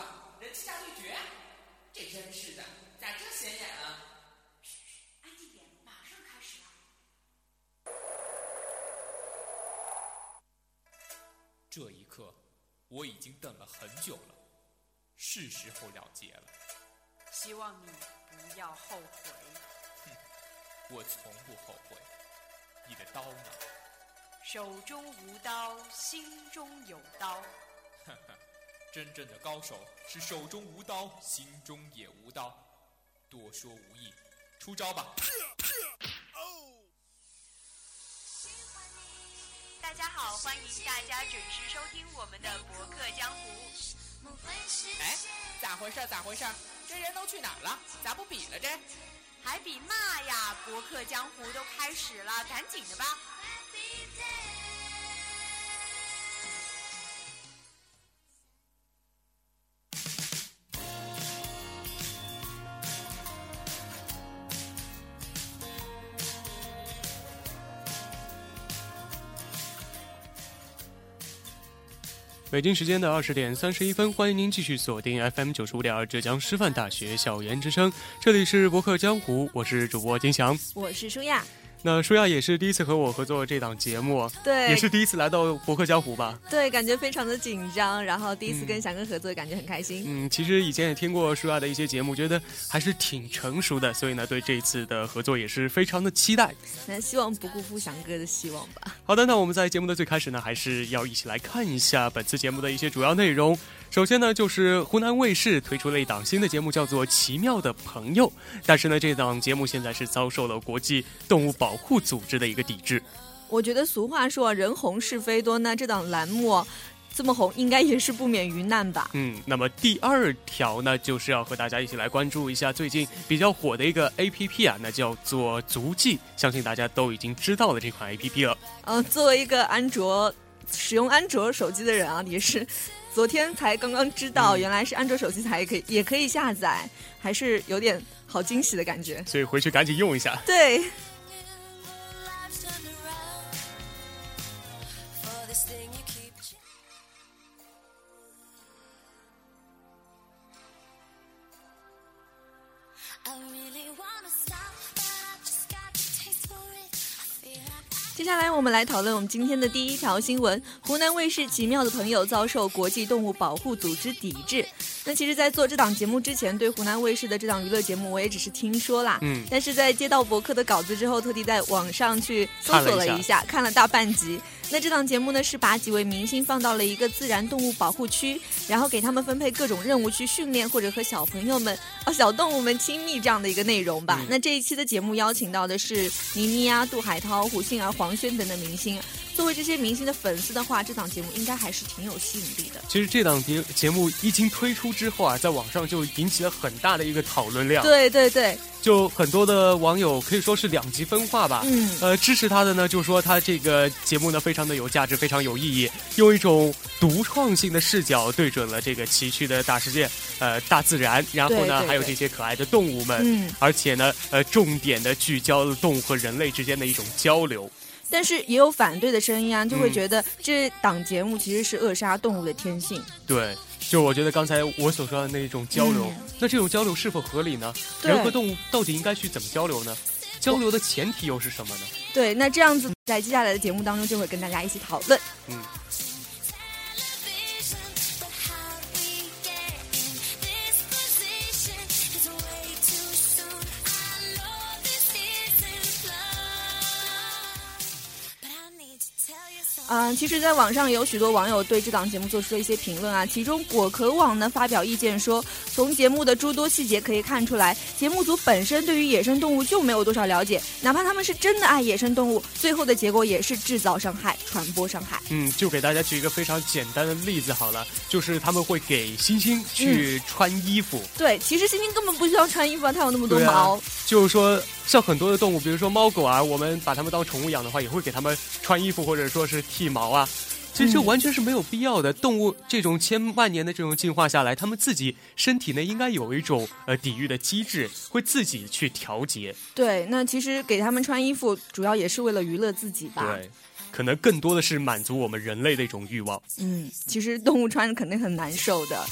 啊，人气大对决，这真是的，咋这显眼啊？嘘，安静点，马上开始了。这一刻，我已经等了很久了，是时候了结了。希望你不要后悔。哼我从不后悔。你的刀呢？手中无刀，心中有刀。呵呵，真正的高手是手中无刀，心中也无刀。多说无益，出招吧！大家好，欢迎大家准时收听我们的博客江湖。哎，咋回事？咋回事？这人都去哪儿了？咋不比了这？还比嘛呀？博客江湖都开始了，赶紧的吧！北京时间的二十点三十一分，欢迎您继续锁定 FM 九十五点二浙江师范大学校园之声，这里是博客江湖，我是主播金翔，我是舒亚。那舒亚也是第一次和我合作这档节目，对，也是第一次来到博客江湖吧？对，感觉非常的紧张，然后第一次跟翔哥合作，感觉很开心。嗯，其实以前也听过舒亚的一些节目，觉得还是挺成熟的，所以呢，对这一次的合作也是非常的期待。那希望不辜负翔哥的希望吧。好的，那我们在节目的最开始呢，还是要一起来看一下本次节目的一些主要内容。首先呢，就是湖南卫视推出了一档新的节目，叫做《奇妙的朋友》。但是呢，这档节目现在是遭受了国际动物保护组织的一个抵制。我觉得俗话说“人红是非多”，那这档栏目这么红，应该也是不免于难吧？嗯，那么第二条呢，就是要和大家一起来关注一下最近比较火的一个 A P P 啊，那叫做足迹。相信大家都已经知道了这款 A P P 了。嗯，作为一个安卓使用安卓手机的人啊，也是。昨天才刚刚知道，原来是安卓手机才可以，也可以下载，还是有点好惊喜的感觉。所以回去赶紧用一下。对。接下来我们来讨论我们今天的第一条新闻：湖南卫视《奇妙的朋友》遭受国际动物保护组织抵制。那其实，在做这档节目之前，对湖南卫视的这档娱乐节目，我也只是听说啦。嗯。但是在接到博客的稿子之后，特地在网上去搜索了一下，看了大半集。那这档节目呢，是把几位明星放到了一个自然动物保护区，然后给他们分配各种任务去训练，或者和小朋友们、哦小动物们亲密这样的一个内容吧。那这一期的节目邀请到的是倪妮啊、杜海涛、胡杏儿、黄轩等等明星。作为这些明星的粉丝的话，这档节目应该还是挺有吸引力的。其实这档节节目一经推出之后啊，在网上就引起了很大的一个讨论量。对对对，就很多的网友可以说是两极分化吧。嗯，呃，支持他的呢，就说他这个节目呢非常的有价值，非常有意义，用一种独创性的视角对准了这个崎岖的大世界，呃，大自然，然后呢还有这些可爱的动物们，嗯，而且呢，呃，重点的聚焦了动物和人类之间的一种交流。但是也有反对的声音啊，就会觉得这档节目其实是扼杀动物的天性。对，就我觉得刚才我所说的那种交流，那这种交流是否合理呢？人和动物到底应该去怎么交流呢？交流的前提又是什么呢？对，那这样子在接下来的节目当中就会跟大家一起讨论。嗯。嗯，其实，在网上有许多网友对这档节目做出了一些评论啊。其中，果壳网呢发表意见说，从节目的诸多细节可以看出来，节目组本身对于野生动物就没有多少了解，哪怕他们是真的爱野生动物，最后的结果也是制造伤害、传播伤害。嗯，就给大家举一个非常简单的例子好了，就是他们会给猩猩去穿衣服。对，其实猩猩根本不需要穿衣服啊，它有那么多毛。就是说，像很多的动物，比如说猫狗啊，我们把它们当宠物养的话，也会给它们穿衣服，或者说是剃毛啊。其实这完全是没有必要的。动物这种千万年的这种进化下来，它们自己身体内应该有一种呃抵御的机制，会自己去调节。对，那其实给它们穿衣服，主要也是为了娱乐自己吧。对，可能更多的是满足我们人类的一种欲望。嗯，其实动物穿肯定很难受的。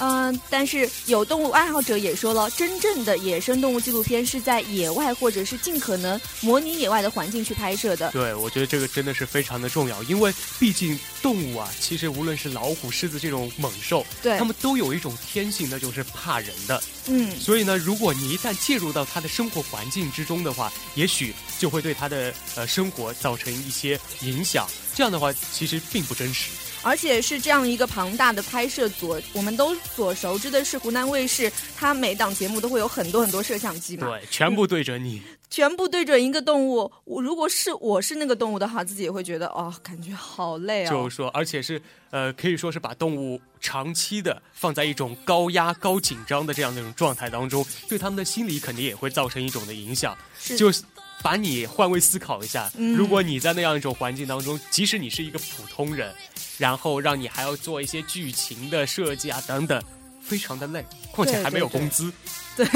嗯，但是有动物爱好者也说了，真正的野生动物纪录片是在野外或者是尽可能模拟野外的环境去拍摄的。对，我觉得这个真的是非常的重要，因为毕竟动物啊，其实无论是老虎、狮子这种猛兽，对它们都有一种天性，那就是怕人的。嗯，所以呢，如果你一旦介入到他的生活环境之中的话，也许就会对他的呃生活造成一些影响。这样的话，其实并不真实。而且是这样一个庞大的拍摄组，我们都所熟知的是湖南卫视，它每档节目都会有很多很多摄像机嘛，对，全部对着你。全部对准一个动物。我如果是我是那个动物的话，自己也会觉得哦，感觉好累哦。就是说，而且是呃，可以说是把动物长期的放在一种高压、高紧张的这样的一种状态当中，对他们的心理肯定也会造成一种的影响。是就把你换位思考一下，嗯如果你在那样一种环境当中，即使你是一个普通人，然后让你还要做一些剧情的设计啊等等，非常的累，况且还没有对对工资。对，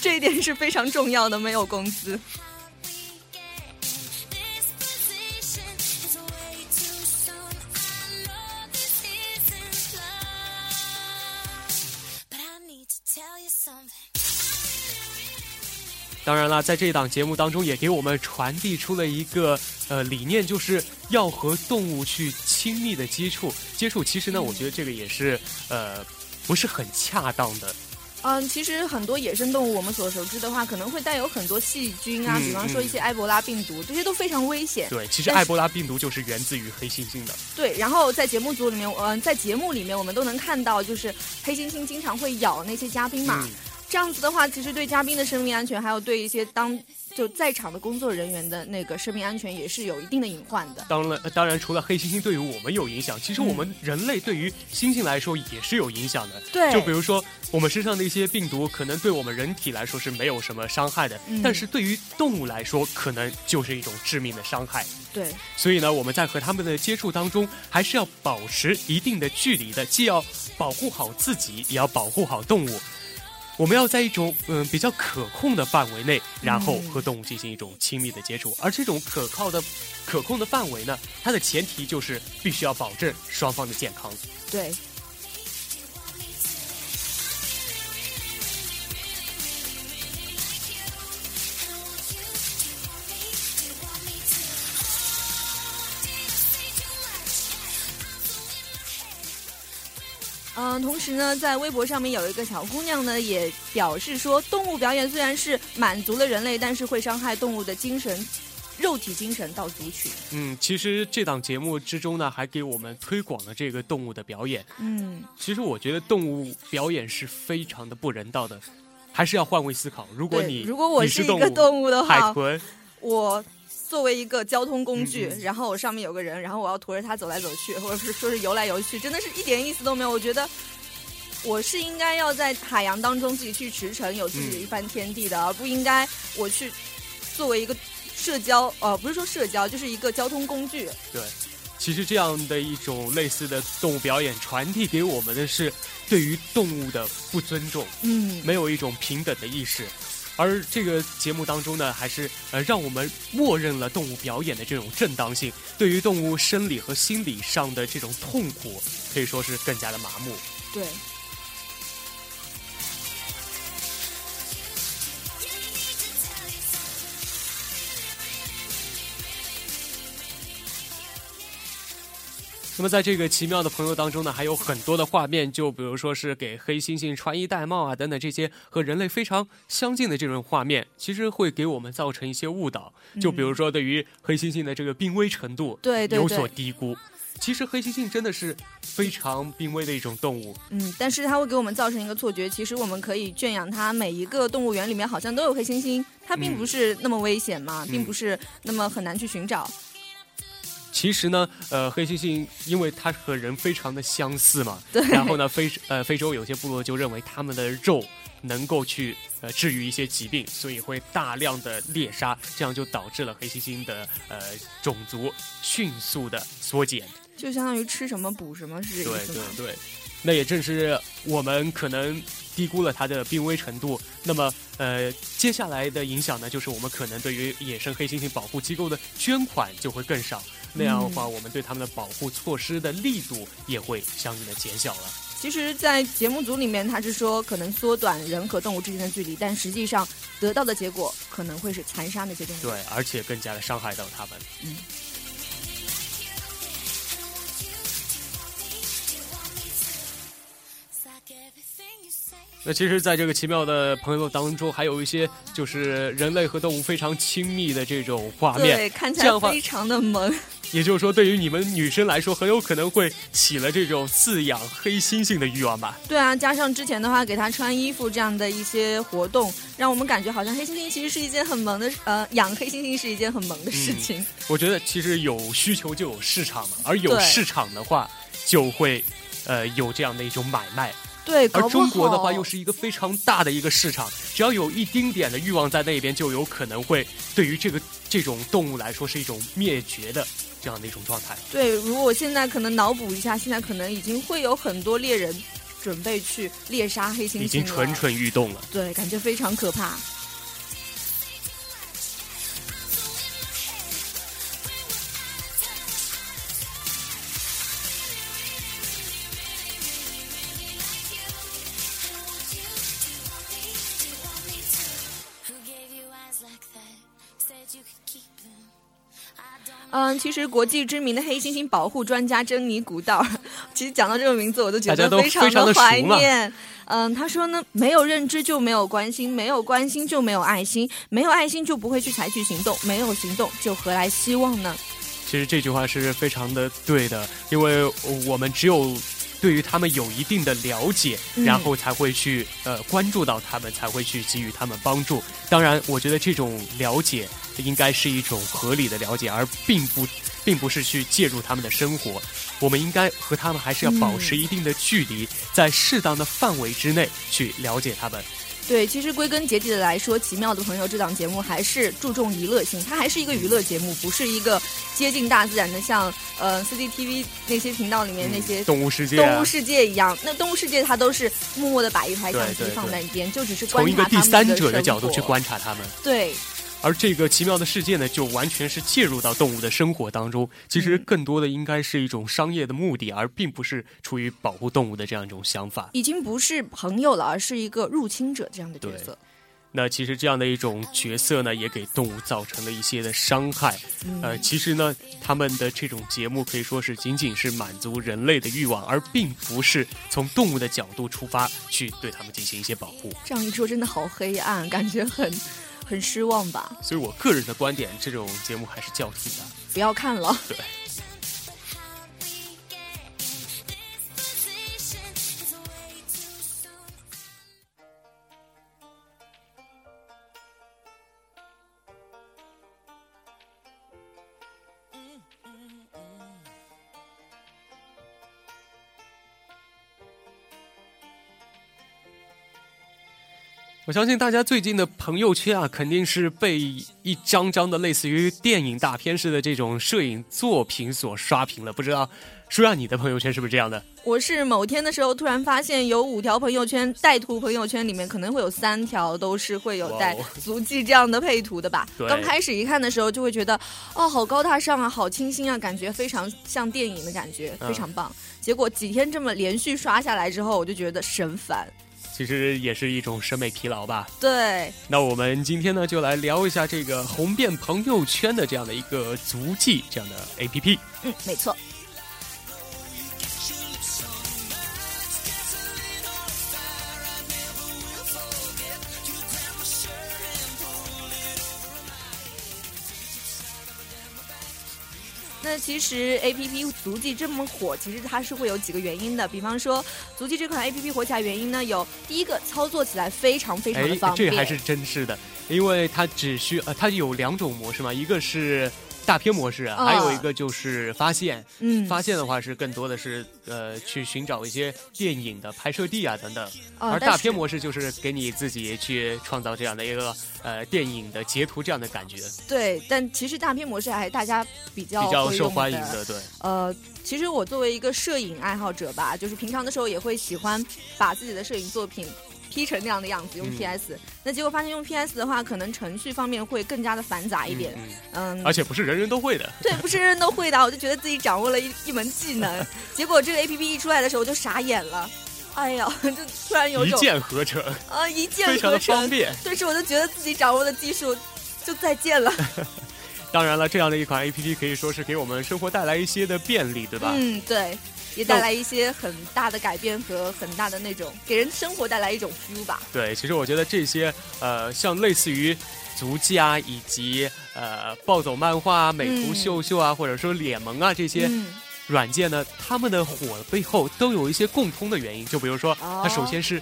这一点是非常重要的，没有工资。当然了，在这档节目当中，也给我们传递出了一个呃理念，就是要和动物去亲密的接触。接触其实呢，我觉得这个也是呃不是很恰当的。嗯，其实很多野生动物，我们所熟知的话，可能会带有很多细菌啊，嗯比方说一些埃博拉病毒，这些都非常危险。对，其实埃博拉病毒就是源自于黑猩猩的。对，然后在节目组里面，嗯、在节目里面我们都能看到，就是黑猩猩经常会咬那些嘉宾嘛。嗯这样子的话，其实对嘉宾的生命安全，还有对一些当就在场的工作人员的那个生命安全，也是有一定的隐患的。当然，呃当然，除了黑猩猩对于我们有影响，其实我们人类对于猩猩来说也是有影响的。对就比如说我们身上的一些病毒，可能对我们人体来说是没有什么伤害的，嗯但是对于动物来说，可能就是一种致命的伤害。对，所以呢，我们在和他们的接触当中，还是要保持一定的距离的，既要保护好自己，也要保护好动物。我们要在一种嗯比较可控的范围内，然后和动物进行一种亲密的接触。而这种可靠的、可控的范围呢，它的前提就是必须要保证双方的健康。对，嗯，同时呢，在微博上面有一个小姑娘呢，也表示说，动物表演虽然是满足了人类，但是会伤害动物的精神、肉体、精神到族群。嗯，其实这档节目之中呢，还给我们推广了这个动物的表演。嗯，其实我觉得动物表演是非常的不人道的，还是要换位思考。如果你如果我是一个动物的话，海豚，我作为一个交通工具，然后我上面有个人，然后我要驮着他走来走去，或者是说是游来游去，真的是一点意思都没有。我觉得我是应该要在海洋当中自己去驰骋，有自己的一番天地的，而不应该我去作为一个社交，呃，不是说社交，就是一个交通工具。对，其实这样的一种类似的动物表演，传递给我们的是对于动物的不尊重，嗯，没有一种平等的意识。而这个节目当中呢，还是呃让我们默认了动物表演的这种正当性，对于动物生理和心理上的这种痛苦，可以说是更加的麻木。对。那么在这个奇妙的朋友当中呢，还有很多的画面，就比如说是给黑猩猩穿衣戴帽啊等等这些和人类非常相近的这种画面，其实会给我们造成一些误导。就比如说对于黑猩猩的这个濒危程度，对对有所对低估。其实黑猩猩真的是非常濒危的一种动物，嗯，但是它会给我们造成一个错觉，其实我们可以圈养它，每一个动物园里面好像都有黑猩猩，它并嗯不是那么危险嘛，嗯并不是那么很难去寻找。其实呢，呃，黑猩猩因为它和人非常的相似嘛，对然后呢，非呃非洲有些部落就认为他们的肉能够去呃治愈一些疾病，所以会大量的猎杀，这样就导致了黑猩猩的呃种族迅速的缩减。就相当于吃什么补什么是这个对意思吗？对对，那也正是我们可能低估了它的濒危程度。那么，呃，接下来的影响呢，就是我们可能对于野生黑猩猩保护机构的捐款就会更少。那样的话，我们对他们的保护措施的力度也会相应的减小了。其实，在节目组里面，他是说可能缩短人和动物之间的距离，但实际上得到的结果可能会是残杀那些动物。对，而且更加的伤害到他们。嗯。那其实，在这个奇妙的朋友当中，还有一些就是人类和动物非常亲密的这种画面。对，看起来非常的萌。也就是说，对于你们女生来说，很有可能会起了这种饲养黑猩猩的欲望吧？对啊，加上之前的话，给它穿衣服这样的一些活动，让我们感觉好像黑猩猩其实是一件很萌的，呃，养黑猩猩是一件很萌的事情。我觉得其实有需求就有市场嘛，而有市场的话，就会呃有这样的一种买卖。对，而中国的话又是一个非常大的一个市场，只要有一丁点的欲望在那边，就有可能会对于这个这种动物来说是一种灭绝的这样的一种状态。对，如果现在可能脑补一下，现在可能已经会有很多猎人准备去猎杀黑猩猩，已经蠢蠢欲动了。对，感觉非常可怕。其实国际知名的黑猩猩保护专家珍妮古道，其实讲到这个名字，我都觉得非常非常地熟怀念。嗯，他说呢，没有认知就没有关心，没有关心就没有爱心，没有爱心就不会去采取行动，没有行动就何来希望呢？其实这句话是非常的对的，因为我们只有对于他们有一定的了解，嗯然后才会去呃关注到他们，才会去给予他们帮助。当然，我觉得这种了解应该是一种合理的了解，而并不并不是去介入他们的生活。我们应该和他们还是要保持一定的距离，在适当的范围之内去了解他们。对，其实归根结底的来说，《奇妙的朋友》这档节目还是注重娱乐性，它还是一个娱乐节目，不是一个接近大自然的，像呃 CCTV 那些频道里面那些动物世界、啊动物，世界一样。那动物世界它都是默默的把一台相机放在一边，就只是观从一个第三者的角度去。观察他们。对，而这个奇妙的世界呢，就完全是介入到动物的生活当中。其实嗯更多的应该是一种商业的目的，而并不是出于保护动物的这样一种想法。已经不是朋友了，而是一个入侵者这样的角色。那其实这样的一种角色呢，也给动物造成了一些的伤害。嗯呃，其实呢，他们的这种节目可以说是仅仅是满足人类的欲望，而并不是从动物的角度出发去对他们进行一些保护。这样一说，真的好黑暗，感觉很很失望吧？所以我个人的观点，这种节目还是叫停的。不要看了。对。我相信大家最近的朋友圈啊，肯定是被一张张的类似于电影大片式的这种摄影作品所刷屏了。不知道舒亚你的朋友圈是不是这样的？我是某天的时候突然发现，有五条朋友圈带图朋友圈里面可能会有三条都是会有带足迹这样的配图的吧。对刚开始一看的时候就会觉得，哦，好高大上啊，好清新啊，感觉非常像电影的感觉，嗯非常棒。结果几天这么连续刷下来之后，我就觉得神烦。其实也是一种审美疲劳吧。对，那我们今天呢，就来聊一下这个红遍朋友圈的这样的一个足迹这样的 A P P。嗯，没错。那其实 A P P 足迹这么火，其实它是会有几个原因的。比方说，足迹这款 A P P 火起来原因呢，有第一个操作起来非常非常的哎方，便，这还是真是的，因为它只需呃，它有两种模式嘛，一个是大片模式，嗯还有一个就是发现。嗯，发现的话是更多的是呃去寻找一些电影的拍摄地啊等等，而大片模式就是给你自己去创造这样的一个呃电影的截图这样的感觉，对，但其实大片模式还是大家比较比较受欢迎的，对。呃，其实我作为一个摄影爱好者吧，就是平常的时候也会喜欢把自己的摄影作品 P 成那样的样子，用嗯 PS、那结果发现用 PS 的话，可能程序方面会更加的繁杂一点。嗯嗯，而且不是人人都会的。对，不是人人都会的，我就觉得自己掌握了一一门技能。结果这个 APP 一出来的时候，我就傻眼了。哎呀，就突然有一种键合成，啊一键非常的合成方便。顿时我就觉得自己掌握的技术就再见了。当然了，这样的一款 A P P 可以说是给我们生活带来一些的便利，对吧？嗯，对，也带来一些很大的改变和很大的那种给人生活带来一种 feel 吧。对，其实我觉得这些呃，像类似于足迹啊，以及呃暴走漫画啊、美图嗯秀秀啊，或者说脸萌啊这些嗯，软件呢，他们的火背后都有一些共通的原因。就比如说，它首先是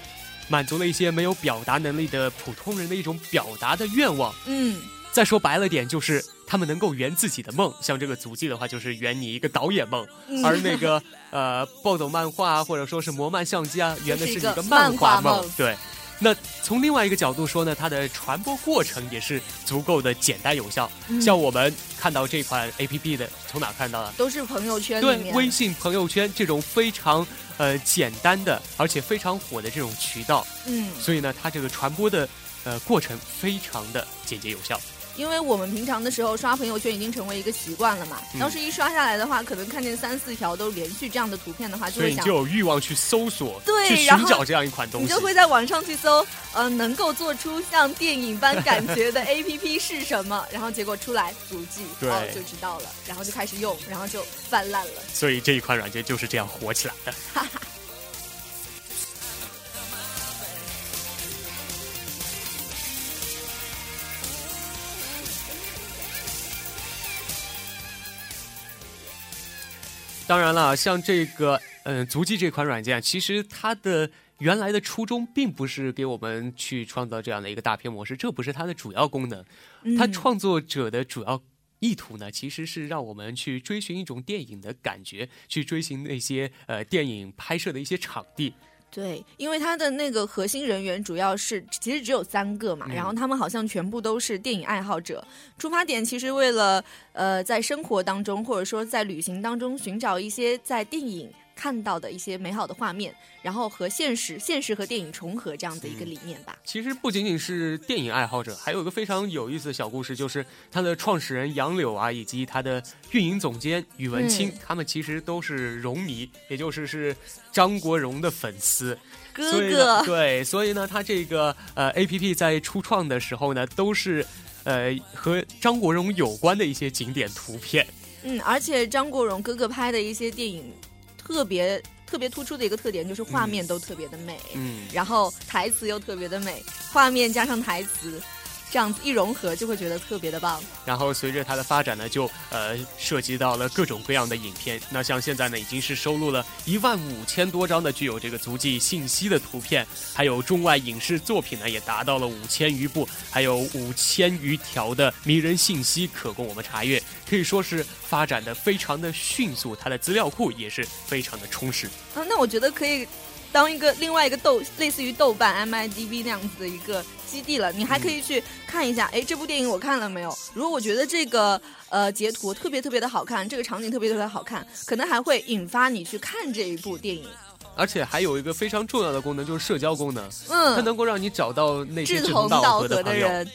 满足了一些没有表达能力的普通人的一种表达的愿望。嗯，再说白了点，就是他们能够圆自己的梦。像这个足迹的话，就是圆你一个导演梦；嗯而那个呃暴走漫画啊，或者说是魔漫相机啊，圆的是你就是一个漫画梦对。那从另外一个角度说呢，它的传播过程也是足够的简单有效。嗯像我们看到这款 A P P 的，从哪看到的？都是朋友圈对，微信朋友圈这种非常呃简单的，而且非常火的这种渠道，嗯，所以呢，它这个传播的呃过程非常的简洁有效。因为我们平常的时候刷朋友圈已经成为一个习惯了嘛，嗯要是一刷下来的话，可能看见三四条都连续这样的图片的话，就会想就。有欲望去搜索，对去寻找这样一款东西你。就会在网上去搜，呃，能够做出像电影般感觉的 A P P 是什么？然后结果出来足迹，对哦就知道了，然后就开始用，然后就泛滥了。所以这一款软件就是这样火起来的。当然了，像这个嗯、呃足迹这款软件，其实它的原来的初衷并不是给我们去创造这样的一个大片模式，这不是它的主要功能。它嗯创作者的主要意图呢，其实是让我们去追寻一种电影的感觉，去追寻那些呃电影拍摄的一些场地。对，因为他的那个核心人员主要是其实只有三个嘛，嗯然后他们好像全部都是电影爱好者。出发点其实为了呃在生活当中或者说在旅行当中寻找一些在电影看到的一些美好的画面，然后和现实现实和电影重合这样的一个理念吧。其实不仅仅是电影爱好者，还有一个非常有意思的小故事，就是它的创始人杨柳啊，以及它的运营总监宇文清，嗯他们其实都是荣迷，也就是是张国荣的粉丝。哥哥，对，所以呢，他这个呃 A P P 在初创的时候呢，都是呃和张国荣有关的一些景点图片。嗯，而且张国荣哥哥拍的一些电影，特别特别突出的一个特点就是画面都特别的美，嗯，然后台词又特别的美，画面加上台词，这样子一融合就会觉得特别的棒。然后随着它的发展呢，就呃涉及到了各种各样的影片。那像现在呢，已经是收录了一万五千多张的具有这个足迹信息的图片，还有中外影视作品呢也达到了五千余部，还有五千余条的迷人信息可供我们查阅，可以说是发展的非常的迅速，它的资料库也是非常的充实。嗯，那我觉得可以当一个另外一个豆，类似于豆瓣、MIDB 那样子的一个基地了。你还可以去看一下，哎，这部电影我看了没有？如果我觉得这个呃截图特别特别的好看，这个场景特别特别好看，可能还会引发你去看这一部电影。而且还有一个非常重要的功能，就是社交功能，嗯它嗯，能够让你找到那些志志同道合合的朋友。的人。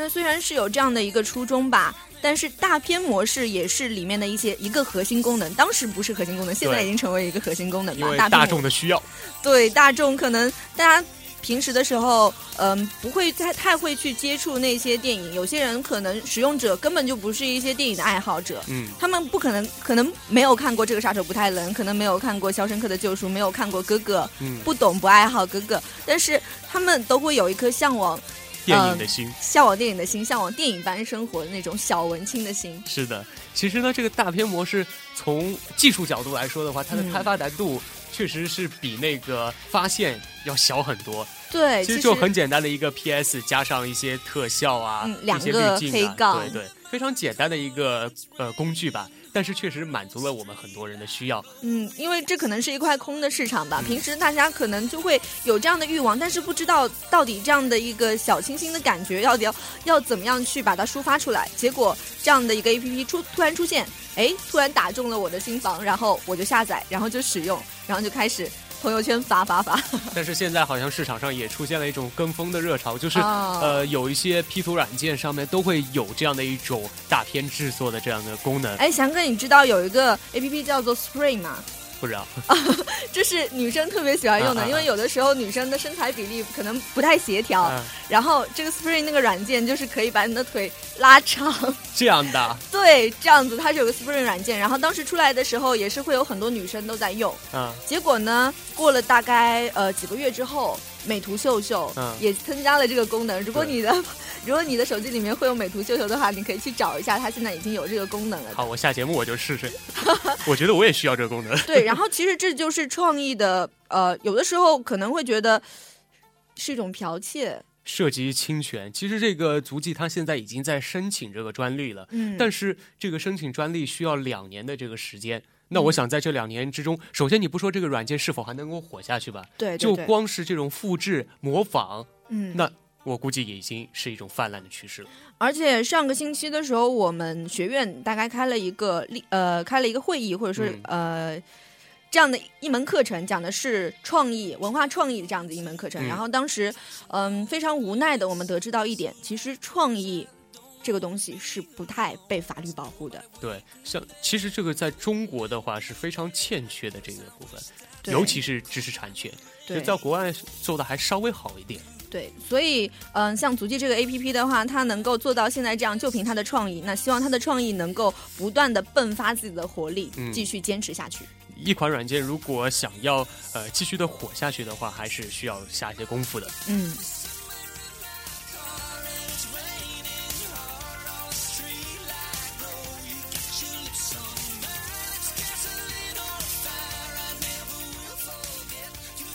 那虽然是有这样的一个初衷吧，但是大片模式也是里面的一些一个核心功能。当时不是核心功能，现在已经成为一个核心功能因为。吧大大众的需要，对大众可能大家平时的时候，嗯、不会太太会去接触那些电影。有些人可能使用者根本就不是一些电影的爱好者，嗯，他们不可能可能没有看过这个杀手不太冷，可能没有看过《肖申克的救赎》，没有看过哥哥，嗯不懂不爱好哥哥，但是他们都会有一颗向往电影的心。向往电影的心，向往电影般生活的那种小文青的心。是的，其实呢，这个大片模式从技术角度来说的话，它的嗯开发难度确实是比那个发现要小很多。对，其实就很简单的一个 PS 加上一些特效啊，嗯两一些个滤镜啊，黑杠对对，非常简单的一个呃工具吧。但是确实满足了我们很多人的需要。嗯，因为这可能是一块空的市场吧。嗯平时大家可能就会有这样的欲望，但是不知道到底这样的一个小清新的感觉，要要要怎么样去把它抒发出来。结果这样的一个 A P P 出突然出现，哎，突然打中了我的心房，然后我就下载，然后就使用，然后就开始朋友圈发发发。但是现在好像市场上也出现了一种跟风的热潮，就是、哦呃有一些 P 图软件上面都会有这样的一种大片制作的这样的功能，哎，翔哥，你知道有一个 A P P 叫做 Spring 吗？不知道。这是女生特别喜欢用的，啊啊啊。因为有的时候女生的身材比例可能不太协调，啊然后这个 Spring 那个软件就是可以把你的腿拉长，这样的。对，这样子它是有个 Spring 软件，然后当时出来的时候也是会有很多女生都在用，啊结果呢，过了大概呃几个月之后，美图秀秀嗯。也增加了这个功能。如果你的 如果你的手机里面会有美图秀秀的话，你可以去找一下，它现在已经有这个功能了。好，我下节目我就试试，我觉得我也需要这个功能。对，然后其实这就是创意的，呃，有的时候可能会觉得是一种剽窃，涉及侵权，其实这个足迹它现在已经在申请这个专利了，嗯，但是这个申请专利需要两年的这个时间。那我想在这两年之中，首先你不说这个软件是否还能够火下去吧，对对对，就光是这种复制模仿，嗯，那我估计也已经是一种泛滥的趋势了。而且上个星期的时候，我们学院大概开了一个例呃开了一个会议，或者说、嗯呃这样的一门课程，讲的是创意文化创意这样的一门课程。嗯然后当时嗯、非常无奈的，我们得知到一点，其实创意这个东西是不太被法律保护的。对，像其实这个在中国的话是非常欠缺的这个部分，尤其是知识产权，在国外做的还稍微好一点。对，所以嗯、像足迹这个 A P P 的话，它能够做到现在这样，就凭它的创意。那希望它的创意能够不断的迸发自己的活力，嗯继续坚持下去。一款软件如果想要呃继续的火下去的话，还是需要下一些功夫的。嗯。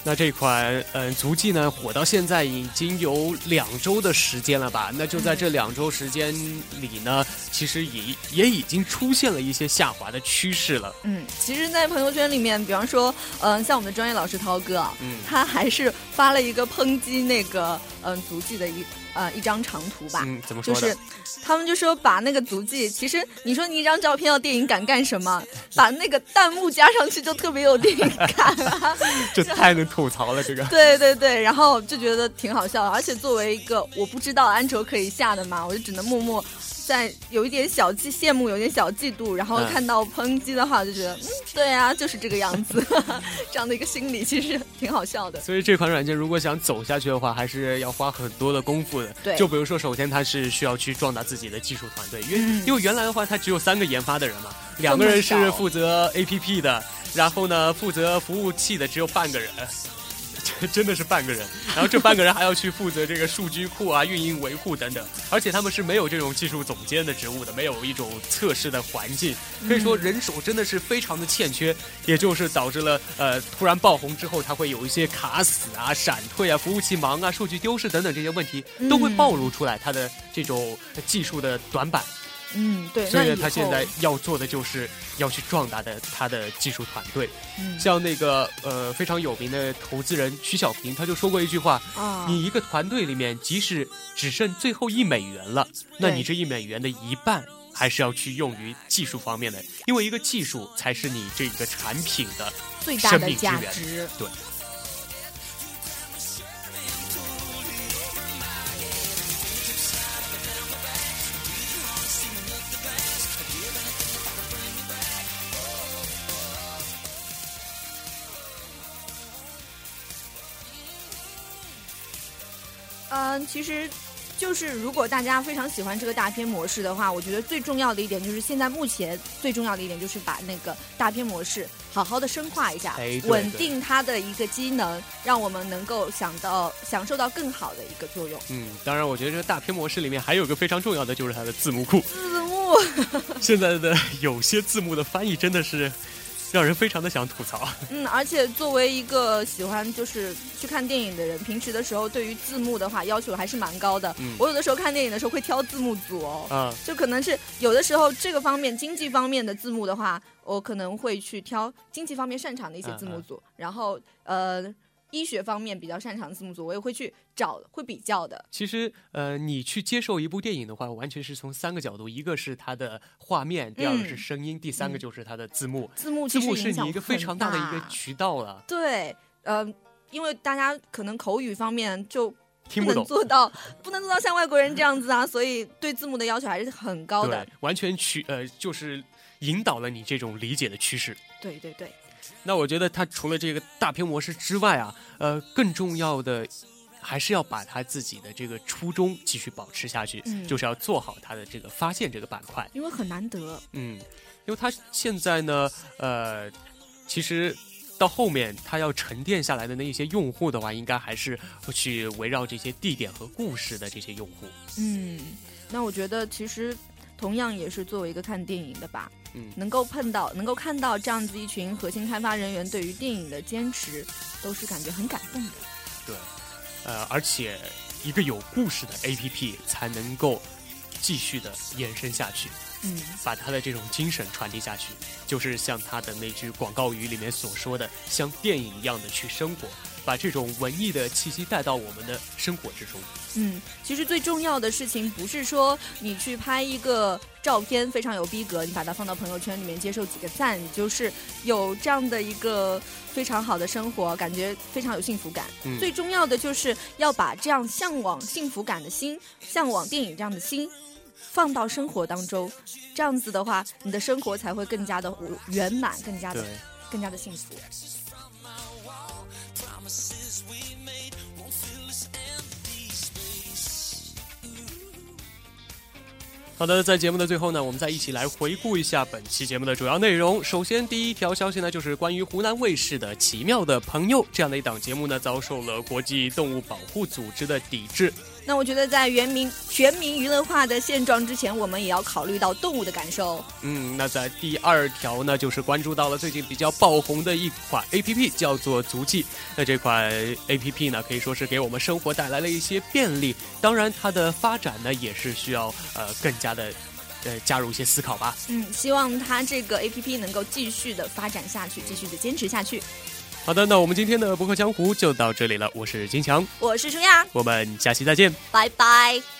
那这款嗯、呃足迹呢，火到现在已经有两周的时间了吧？那就在这两周时间里呢，其实也也已经出现了一些下滑的趋势了。嗯，其实，在朋友圈里面，比方说，嗯、像我们的专业老师涛哥啊，嗯他还是发了一个抨击那个嗯、足迹的一呃一张长图吧。嗯，怎么说的？就是他们就说把那个足迹，其实你说你一张照片要电影感干什么？把那个弹幕加上去就特别有电影感啊！这太能吐槽了，这个。对对对，然后就觉得挺好笑的，而且作为一个我不知道安卓可以下的嘛，我就只能默默在有一点小嫉羡慕，有点小嫉妒，然后嗯看到抨击的话，就觉得嗯，对啊，就是这个样子，这样的一个心理其实挺好笑的。所以这款软件如果想走下去的话，还是要花很多的功夫的。对就比如说，首先它是需要去壮大自己的技术团队，因为、嗯因为原来的话，它只有三个研发的人嘛，两个人是负责 APP 的，然后呢，负责服务器的只有半个人。这真的是半个人，然后这半个人还要去负责这个数据库啊、运营维护等等，而且他们是没有这种技术总监的职务的，没有一种测试的环境，可以说人手真的是非常的欠缺，也就是导致了呃突然爆红之后，它会有一些卡死啊、闪退啊、服务器忙啊、数据丢失等等这些问题都会暴露出来，它的这种技术的短板。嗯，对，所以呢他现在要做的就是要去壮大的他的技术团队。嗯像那个呃非常有名的投资人曲小平，他就说过一句话：啊，你一个团队里面，即使只剩最后一美元了，那你这一美元的一半还是要去用于技术方面的，因为一个技术才是你这个产品的最大生命之的价源值。对。嗯，其实就是如果大家非常喜欢这个大片模式的话，我觉得最重要的一点就是现在目前最重要的一点就是把那个大片模式好好的深化一下稳定它的一个机能，让我们能够想到享受到更好的一个作用。嗯，当然，我觉得这个大片模式里面还有一个非常重要的，就是它的字幕库。字幕，现在的有些字幕的翻译真的是让人非常的想吐槽。嗯，而且作为一个喜欢就是去看电影的人，平时的时候对于字幕的话要求还是蛮高的。嗯我有的时候看电影的时候会挑字幕组哦。啊、就可能是有的时候这个方面经济方面的字幕的话，我可能会去挑经济方面擅长的一些字幕组，然后呃医学方面比较擅长的字幕组，我也会去找会比较的。其实，呃，你去接受一部电影的话，完全是从三个角度：一个是它的画面，第二个是声音，第三个就是它的字幕。字幕字幕是你一个非常大的一个渠道了。对。呃，因为大家可能口语方面就听不懂。做到，不能做到像外国人这样子啊，所以对字幕的要求还是很高的对。，完全趋呃就是引导了你这种理解的趋势。对对对，那我觉得它除了这个大片模式之外啊，呃，更重要的还是要把他自己的这个初衷继续保持下去，嗯就是要做好他的这个发现这个板块。因为很难得。嗯，因为他现在呢，呃，其实到后面他要沉淀下来的那一些用户的话，应该还是会去围绕这些地点和故事的这些用户。嗯，那我觉得其实同样也是作为一个看电影的吧，嗯能够碰到、能够看到这样子一群核心开发人员对于电影的坚持，都是感觉很感动的。对，呃，而且一个有故事的 APP 才能够继续的延伸下去。嗯，把他的这种精神传递下去，就是像他的那句广告语里面所说的，像电影一样的去生活，把这种文艺的气息带到我们的生活之中。嗯，其实最重要的事情不是说你去拍一个照片非常有逼格，你把它放到朋友圈里面接受几个赞，你就是有这样的一个非常好的生活，感觉非常有幸福感。嗯最重要的就是要把这样向往幸福感的心，向往电影这样的心。放到生活当中，这样子的话，你的生活才会更加的圆满，更加的，更加的幸福。好的，在节目的最后呢，我们再一起来回顾一下本期节目的主要内容。首先，第一条消息呢，就是关于湖南卫视的《奇妙的朋友》这样的一档节目呢，遭受了国际动物保护组织的抵制。那我觉得，在全民全民娱乐化的现状之前，我们也要考虑到动物的感受。嗯，那在第二条呢，就是关注到了最近比较爆红的一款 A P P，叫做足迹。那这款 A P P 呢，可以说是给我们生活带来了一些便利。当然，它的发展呢，也是需要呃更加的呃加入一些思考吧。嗯，希望它这个 A P P 能够继续的发展下去，继续的坚持下去。好的，那我们今天的博客江湖就到这里了。我是金强，我是舒亚，我们下期再见。拜拜。